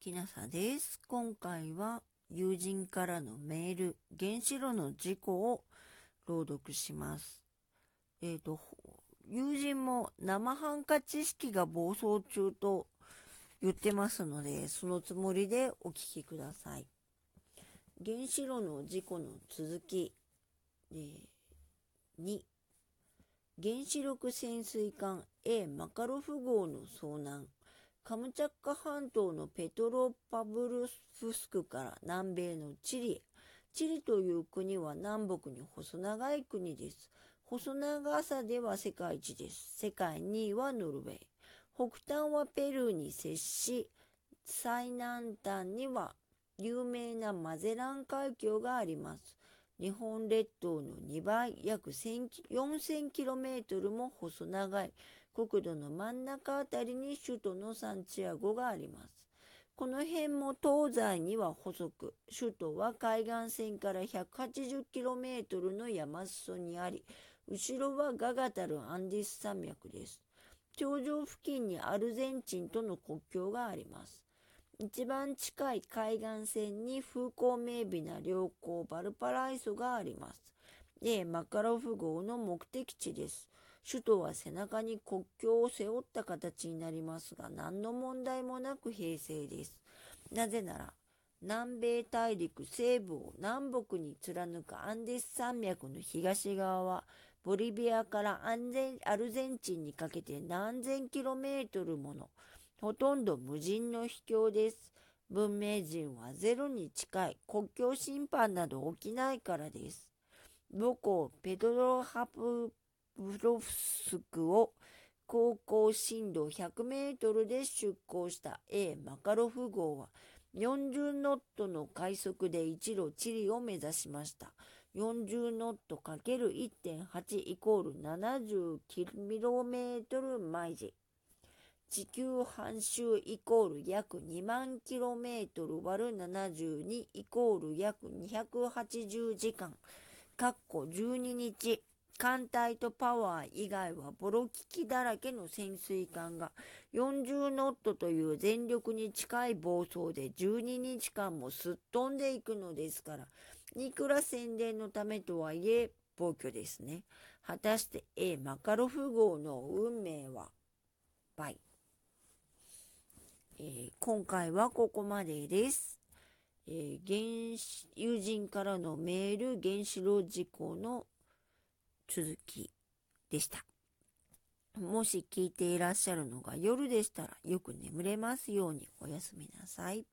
きなさです。今回は友人からのメール、原子炉の事故を朗読します。えっ、ー、と、友人も生半可知識が暴走中と言ってますので、そのつもりでお聞きください。原子炉の事故の続き、えー、2、原子力潜水艦 A マカロフ号の遭難。カムチャッカ半島のペトロパブルフスクから南米のチリへ。チリという国は南北に細長い国です。細長さでは世界一です。世界2位はノルウェー。北端はペルーに接し、最南端には有名なマゼラン海峡があります。日本列島の2倍、約 4000km も細長い国土の真ん中あたりに首都のサンチアゴがあります。この辺も東西には細く、首都は海岸線から 180km の山裾にあり、後ろはガガタル・アンディス山脈です。頂上付近にアルゼンチンとの国境があります。一番近い海岸線に風光明媚な良港バルパライソがあります。A マカロフ号の目的地です。首都は背中に国境を背負った形になりますが、何の問題もなく平成です。なぜなら、南米大陸西部を南北に貫くアンデス山脈の東側は、ボリビアからアルゼンチンにかけて何千キロメートルものほとんど無人の秘境です。文明人はゼロに近い国境侵犯など起きないからです。母校ペドロハプブロフスクを高校深度100メートルで出港した A マカロフ号は40ノットの快速で一路チリを目指しました。40ノット ×1.8 イコール 70km 毎時。地球半周イコール約2万 km 割る72イコール約280時間、かっこ12日。艦隊とパワー以外はボロキキだらけの潜水艦が40ノットという全力に近い暴走で12日間もすっ飛んでいくのですから、いくら宣伝のためとはいえ暴挙ですね。果たして A マカロフ号の運命は倍。えー、今回はここまでです。えー、原子友人からのメール原子炉事故の続きでした。もし聞いていらっしゃるのが夜でしたらよく眠れますようにおやすみなさい。